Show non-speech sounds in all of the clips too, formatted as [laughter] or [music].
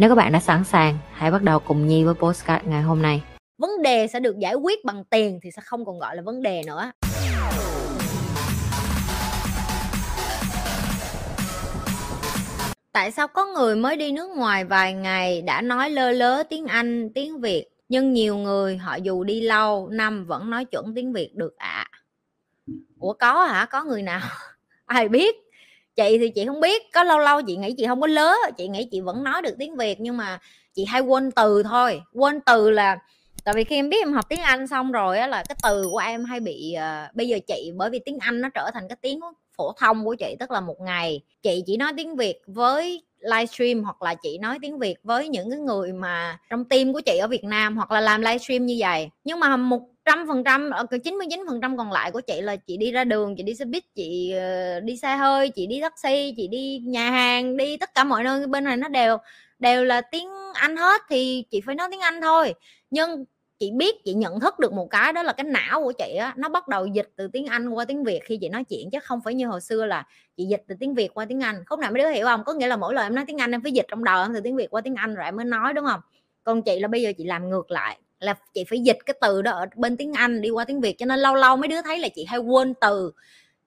Nếu các bạn đã sẵn sàng, hãy bắt đầu cùng Nhi với postcard ngày hôm nay. Vấn đề sẽ được giải quyết bằng tiền thì sẽ không còn gọi là vấn đề nữa. Tại sao có người mới đi nước ngoài vài ngày đã nói lơ lớ tiếng Anh, tiếng Việt nhưng nhiều người họ dù đi lâu năm vẫn nói chuẩn tiếng Việt được ạ? À? Ủa có hả? Có người nào? [laughs] Ai biết? Chị thì chị không biết có lâu lâu chị nghĩ chị không có lớn chị nghĩ chị vẫn nói được tiếng việt nhưng mà chị hay quên từ thôi. Quên từ là tại vì khi em biết em học tiếng anh xong rồi á là cái từ của em hay bị uh, bây giờ chị bởi vì tiếng anh nó trở thành cái tiếng phổ thông của chị tức là một ngày chị chỉ nói tiếng việt với livestream hoặc là chị nói tiếng việt với những cái người mà trong team của chị ở việt nam hoặc là làm livestream như vậy. Nhưng mà một trăm phần trăm ờ, chín mươi chín phần trăm còn lại của chị là chị đi ra đường chị đi xe buýt chị uh, đi xe hơi chị đi taxi chị đi nhà hàng đi tất cả mọi nơi bên này nó đều đều là tiếng anh hết thì chị phải nói tiếng anh thôi. Nhưng chị biết chị nhận thức được một cái đó là cái não của chị á nó bắt đầu dịch từ tiếng anh qua tiếng việt khi chị nói chuyện chứ không phải như hồi xưa là chị dịch từ tiếng việt qua tiếng anh. Không nào mấy đứa hiểu không? Có nghĩa là mỗi lần em nói tiếng anh em phải dịch trong đầu em từ tiếng việt qua tiếng anh rồi em mới nói đúng không? Còn chị là bây giờ chị làm ngược lại là chị phải dịch cái từ đó ở bên tiếng anh đi qua tiếng việt cho nên lâu lâu mấy đứa thấy là chị hay quên từ.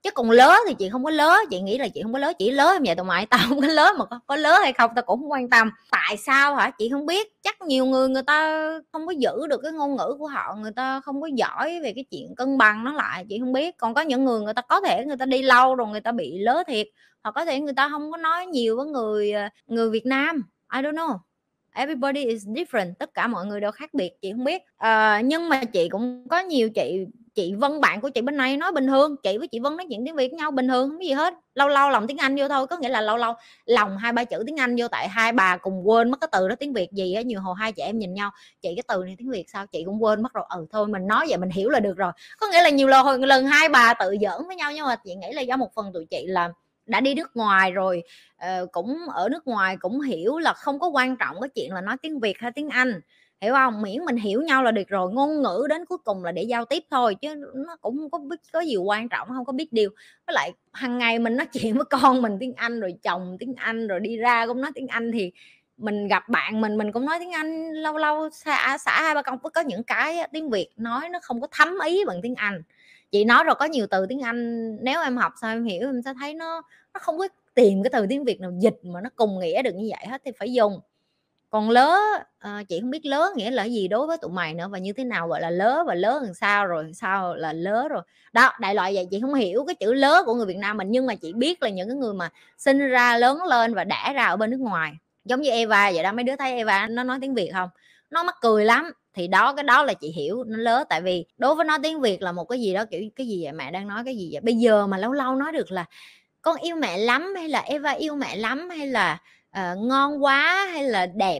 Chứ còn lớ thì chị không có lớ chị nghĩ là chị không có lớ chỉ lớ em vậy tụi mày [laughs] tao không có lớ mà có, có lớ hay không tao cũng không quan tâm. Tại sao hả? Chị không biết. Chắc nhiều người người ta không có giữ được cái ngôn ngữ của họ người ta không có giỏi về cái chuyện cân bằng nó lại chị không biết. Còn có những người người ta có thể người ta đi lâu rồi người ta bị lớ thiệt. Hoặc có thể người ta không có nói nhiều với người à, người Việt Nam. I don't know everybody is different tất cả mọi người đều khác biệt chị không biết. À, nhưng mà chị cũng có nhiều chị chị Vân bạn của chị bên này nói bình thường chị với chị Vân nói chuyện tiếng Việt với nhau bình thường không có gì hết. Lâu lâu lòng tiếng Anh vô thôi có nghĩa là lâu lâu lòng hai ba chữ tiếng Anh vô tại hai bà cùng quên mất cái từ đó tiếng Việt gì á nhiều hồi hai chị em nhìn nhau chị cái từ này tiếng Việt sao chị cũng quên mất rồi. Ừ thôi mình nói vậy mình hiểu là được rồi. Có nghĩa là nhiều lần lần hai bà tự giỡn với nhau nhưng mà chị nghĩ là do một phần tụi chị là đã đi nước ngoài rồi uh, cũng ở nước ngoài cũng hiểu là không có quan trọng cái chuyện là nói tiếng Việt hay tiếng Anh hiểu không? Miễn mình hiểu nhau là được rồi ngôn ngữ đến cuối cùng là để giao tiếp thôi chứ nó cũng không có biết có gì quan trọng không có biết điều. Với lại hàng ngày mình nói [laughs] chuyện với con mình tiếng Anh rồi chồng tiếng Anh rồi đi ra cũng nói tiếng Anh thì mình gặp bạn mình mình cũng nói tiếng Anh lâu lâu xã xã hai ba con có những cái tiếng Việt nói nó không có thấm ý bằng tiếng Anh chị nói rồi có nhiều từ tiếng Anh nếu em học sao em hiểu em sẽ thấy nó nó không có tìm cái từ tiếng Việt nào dịch mà nó cùng nghĩa được như vậy hết thì phải dùng. Còn lớ à, chị không biết lớ nghĩa là gì đối với tụi mày nữa và như thế nào gọi là lớ và lớ làm sao rồi sao là lớ rồi. Đó đại loại vậy chị không hiểu cái chữ lớ của người Việt Nam mình nhưng mà chị biết là những cái người mà sinh ra lớn lên và đẻ ra ở bên nước ngoài. Giống như Eva vậy đó mấy đứa thấy Eva nó nói tiếng Việt không? Nó mắc cười lắm. Thì đó cái đó là chị hiểu nó lớn tại vì đối với nó tiếng Việt là một cái gì đó kiểu cái gì vậy? Mẹ đang nói cái gì vậy? Bây giờ mà lâu lâu nói được là con yêu mẹ lắm hay là Eva yêu mẹ lắm hay là uh, ngon quá hay là đẹp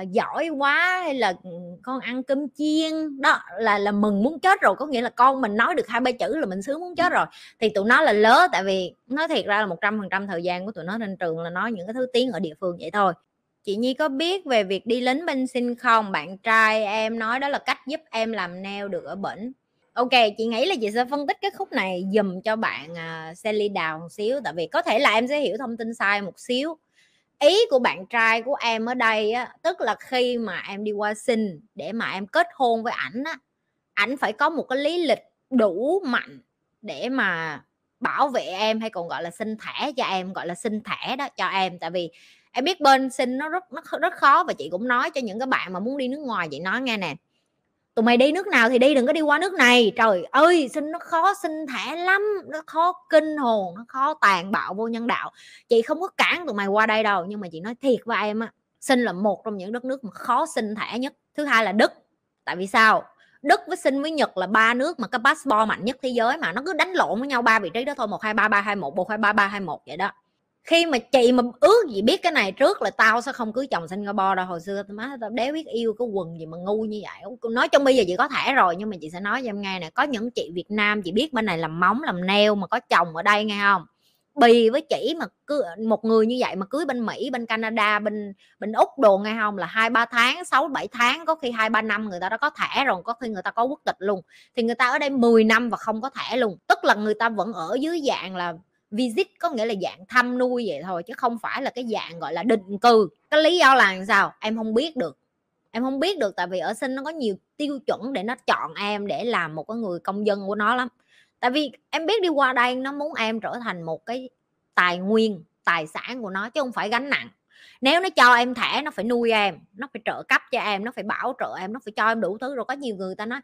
uh, giỏi quá hay là ừ, con ăn cơm chiên đó là là mừng muốn chết rồi. Có nghĩa là con mình nói được hai ba chữ là mình sướng muốn chết rồi. Thì tụi nó là lớn tại vì nói thiệt ra là một trăm phần trăm thời gian của tụi nó lên trường là nói những cái thứ tiếng ở địa phương vậy thôi chị Nhi có biết về việc đi lính binh sinh không bạn trai em nói đó là cách giúp em làm nail được ở bển. Ok chị nghĩ là chị sẽ phân tích cái khúc này dùm cho bạn uh, Sally đào một xíu tại vì có thể là em sẽ hiểu thông tin sai một xíu. Ý của bạn trai của em ở đây á tức là khi mà em đi qua sinh để mà em kết hôn với ảnh á ảnh phải có một cái lý lịch đủ mạnh để mà bảo vệ em hay còn gọi là xin thẻ cho em gọi là xin thẻ đó cho em. Tại vì em biết bên xin nó rất nó rất khó và chị cũng nói cho những cái bạn mà muốn đi nước ngoài, chị nói nghe nè. Tụi mày đi nước nào thì đi, đừng có đi qua nước này. Trời ơi xin nó khó xin thẻ lắm, nó khó kinh hồn, nó khó tàn bạo vô nhân đạo. Chị không có cản tụi mày qua đây đâu, nhưng mà chị nói thiệt với em á xin là một trong những đất nước mà khó xin thẻ nhất. Thứ hai là đức. Tại vì sao? Đức với sinh với nhật là ba nước mà cái passport mạnh nhất thế giới mà, nó cứ đánh lộn với nhau ba vị trí đó thôi, một, hai, ba ba, hai, một một, hai, ba ba, hai, một vậy đó khi mà chị mà ước gì biết cái này trước là tao sẽ không cưới chồng Singapore đâu. Hồi xưa tao má tao đéo biết yêu cái quần gì mà ngu như vậy. Nói chung bây giờ chị có thể rồi, nhưng mà chị sẽ nói cho em nghe này có những chị Việt Nam, chị biết bên này làm móng, làm neo mà có chồng ở đây nghe không? Bì với chỉ mà cứ, một người như vậy mà cưới bên Mỹ, bên Canada, bên bên Úc đồ nghe không? Là hai, ba tháng, sáu, bảy tháng, có khi hai, ba năm người ta đã có thẻ rồi, có khi người ta có quốc tịch luôn. Thì người ta ở đây 10 năm và không có thẻ luôn. Tức là người ta vẫn ở dưới dạng là visit có nghĩa là dạng thăm nuôi vậy thôi, chứ không phải là cái dạng, gọi là, định cư. Cái lý do là sao? Em không biết được. Em không biết được, tại vì ở sinh nó có nhiều tiêu chuẩn để nó chọn em để làm một cái người công dân của nó lắm. Tại vì em biết đi qua đây nó muốn em trở thành một cái tài nguyên, tài sản của nó, chứ không phải gánh nặng. Nếu nó cho em thẻ, nó phải nuôi em, nó phải trợ cấp cho em, nó phải bảo trợ em, nó phải cho em đủ thứ. Rồi có nhiều người ta nói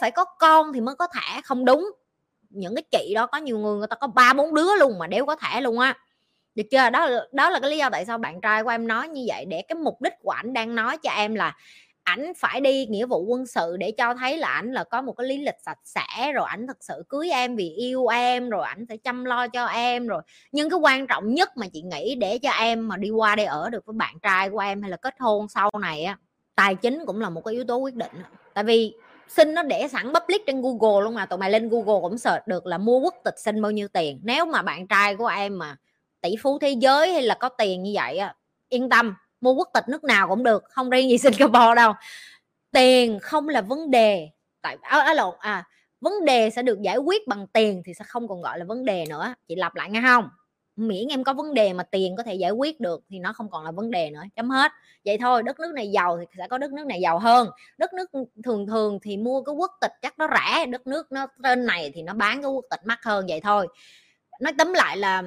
phải có con thì mới có thẻ. Không đúng những cái chị đó có nhiều người người ta có ba, bốn đứa luôn mà đéo có thể luôn á. Được chưa? Đó đó là cái lý do tại sao bạn trai của em nói như vậy, để cái mục đích của ảnh đang nói cho em là ảnh phải đi nghĩa vụ quân sự để cho thấy là ảnh là có một cái lý lịch sạch sẽ, rồi ảnh thật sự cưới em vì yêu em, rồi ảnh sẽ chăm lo cho em, rồi nhưng cái quan trọng nhất mà chị nghĩ để cho em mà đi qua đây ở được với bạn trai của em hay là kết hôn sau này á, tài chính cũng là một cái yếu tố quyết định tại vì sinh nó để sẵn public trên Google luôn mà. Tụi mày lên Google cũng search được là mua quốc tịch sinh bao nhiêu tiền. Nếu mà bạn trai của em mà tỷ phú thế giới hay là có tiền như vậy á yên tâm mua quốc tịch nước nào cũng được không riêng gì [laughs] Singapore đâu. Tiền không là vấn đề. Tại à, à, lộn à vấn đề sẽ được giải quyết bằng tiền thì sẽ không còn gọi là vấn đề nữa. Chị lặp lại nghe không? Miễn em có vấn đề mà tiền có thể giải quyết được thì nó không còn là vấn đề nữa, chấm hết. Vậy thôi, đất nước này giàu thì sẽ có đất nước này giàu hơn. Đất nước thường thường thì mua cái quốc tịch chắc nó rẻ, đất nước nó trên này thì nó bán cái quốc tịch mắc hơn, vậy thôi. Nói tóm lại là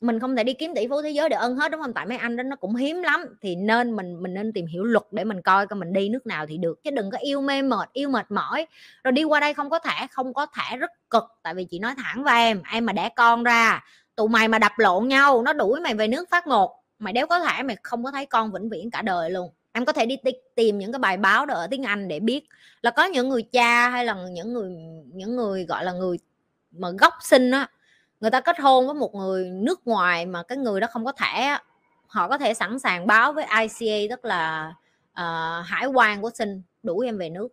mình không thể đi kiếm tỷ phú thế giới để ân hết, đúng không? Tại mấy anh đó nó cũng hiếm lắm, thì nên mình mình nên tìm hiểu luật để mình coi coi mình đi nước nào thì được. Chứ đừng có yêu mê mệt, yêu mệt mỏi, rồi đi qua đây không có thẻ không có thẻ rất cực. Tại vì chị nói thẳng với em em mà đẻ con ra tụi mày mà đập lộn nhau nó đuổi mày về nước phát một. Mày đéo có thể, mày không có thấy con vĩnh viễn cả đời luôn. Em có thể đi tìm những cái bài báo đó ở tiếng Anh để biết là có những người cha hay là những người những người gọi là người mà gốc sinh á người ta kết hôn với một người nước ngoài mà cái người đó không có thẻ họ có thể sẵn sàng báo với ICA tức là uh, hải quan của sinh đuổi em về nước.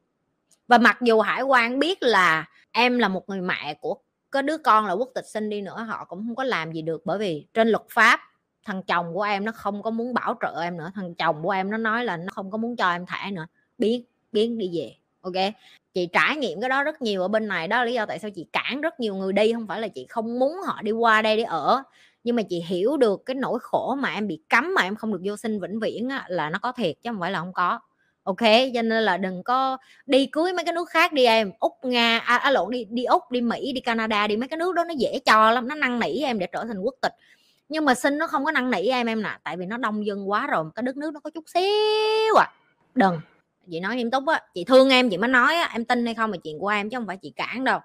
Và mặc dù hải quan biết là em là một người mẹ của có đứa con là quốc tịch sinh đi nữa họ cũng không có làm gì được bởi vì trên luật pháp thằng chồng của em nó không có muốn bảo trợ em nữa thằng chồng của em nó nói là nó không có muốn cho em thẻ nữa. Biến biến đi về ok? Chị trải nghiệm cái đó rất nhiều ở bên này đó là lý do tại sao chị cản rất nhiều người đi không phải là chị không muốn họ đi qua đây để ở. Nhưng mà chị hiểu được cái nỗi khổ mà em bị cấm mà em không được vô sinh vĩnh viễn á, là nó có thiệt chứ không phải là không có ok cho nên là đừng có đi cưới mấy cái nước khác đi em. Úc nga à, à lộn đi đi úc đi mỹ đi canada đi mấy cái nước đó nó dễ cho lắm nó năn nỉ em để trở thành quốc tịch. Nhưng mà xin nó không có năn nỉ em em nè tại vì nó đông dân quá rồi cái đất nước nó có chút xíu à. Đừng chị nói nghiêm túc á chị thương em chị mới nói á em tin hay không là chuyện của em chứ không phải chị cản đâu.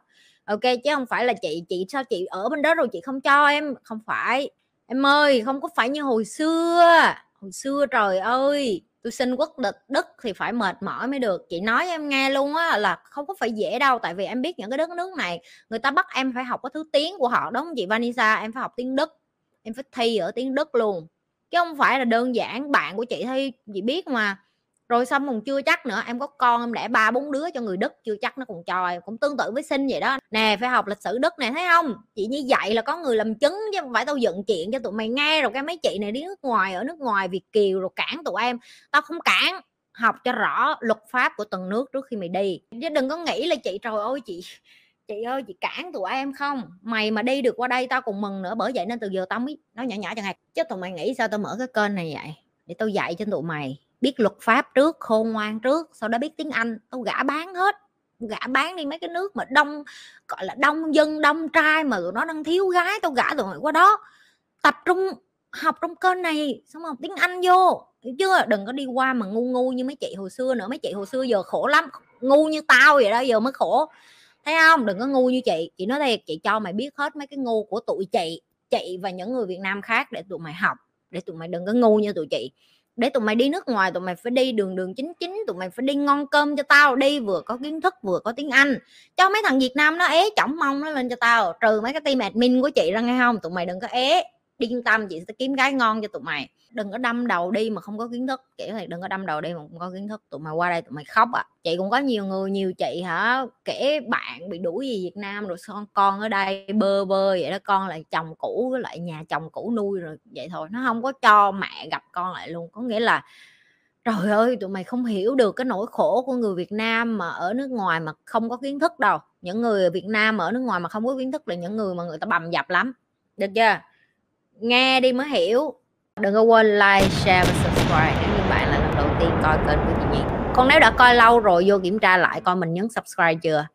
Ok chứ không phải là chị chị sao chị ở bên đó rồi chị không cho em không phải. Em ơi không có phải như hồi xưa. Hồi xưa trời ơi! Tôi xin quốc tịch đức thì phải mệt mỏi mới được. Chị nói em nghe luôn á là không có phải dễ đâu, tại vì em biết những cái đất nước này, người ta bắt em phải học cái thứ tiếng của họ, đúng không chị Vanessa? Em phải học tiếng đức, em phải thi ở tiếng đức luôn. Chứ không phải là đơn giản bạn của chị thi, chị biết mà rồi xong còn chưa chắc nữa, em có con, em đẻ ba, bốn đứa cho người đức, chưa chắc nó còn cho em cũng tương tự với sinh vậy đó. Nè, phải học lịch sử đức này thấy không? Chị như vậy là có người làm chứng chứ không phải tao dựng chuyện cho tụi mày nghe rồi cái mấy chị này đi nước ngoài, ở nước ngoài việt kiều rồi cản tụi em. Tao không cản, học cho rõ luật pháp của từng nước trước khi mày đi. Chứ đừng có nghĩ là chị, trời ơi, chị chị ơi, chị cản tụi em không. Mày mà đi được qua đây tao cùng mừng nữa, bởi vậy nên từ giờ tao mới nói nhỏ nhỏ chẳng hạn. Chứ tụi mày nghĩ sao tao mở cái kênh này vậy? Để tao dạy cho tụi mày biết luật pháp trước, khôn ngoan trước, sau đó biết tiếng anh. Tao gã bán hết. Gã bán đi mấy cái nước mà đông, gọi là đông dân, đông trai mà nó đang thiếu gái, tao gã tụi mày qua đó. Tập trung, học trong kênh này, xong học tiếng anh vô. Hiểu chưa? Đừng có đi qua mà ngu ngu như mấy chị hồi xưa nữa. Mấy chị hồi xưa giờ khổ lắm. Ngu như tao vậy đó, giờ mới khổ. Thấy không? Đừng có ngu như chị. Chị nói thiệt, chị cho mày biết hết mấy cái ngu của tụi chị chị và những người việt nam khác để tụi mày học, để tụi mày đừng có ngu như tụi chị để tụi mày đi nước ngoài, tụi mày phải đi đường đường chính chính, tụi mày phải đi ngon cơm cho tao, đi vừa có kiến thức, vừa có tiếng anh. Cho mấy thằng việt nam nó ế chỏng mông nó lên cho tao, trừ mấy cái team admin của chị ra nghe không? Tụi mày đừng có ế điên tâm, chị sẽ kiếm gái ngon cho tụi mày. Đừng có đâm đầu đi mà không có kiến thức, kiểu này, đừng có đâm đầu đi mà không có kiến thức, tụi mày qua đây tụi mày khóc à. Chị cũng có nhiều người, nhiều chị hả, kể bạn bị đuổi gì Việt Nam rồi con con ở đây bơ bơ vậy đó, con lại chồng cũ với lại nhà chồng cũ nuôi rồi, vậy thôi. Nó không có cho mẹ gặp con lại luôn, có nghĩa là, trời ơi, tụi mày không hiểu được cái nỗi khổ của người Việt Nam mà ở nước ngoài mà không có kiến thức đâu. Những người Việt Nam ở nước ngoài mà không có kiến thức là những người mà người ta bầm dập lắm, được chưa? Nghe đi mới hiểu. Đừng có quên like, share và subscribe nếu như bạn là lần đầu tiên coi kênh của chị Nhi còn nếu đã coi lâu rồi, vô kiểm tra lại coi mình nhấn subscribe chưa?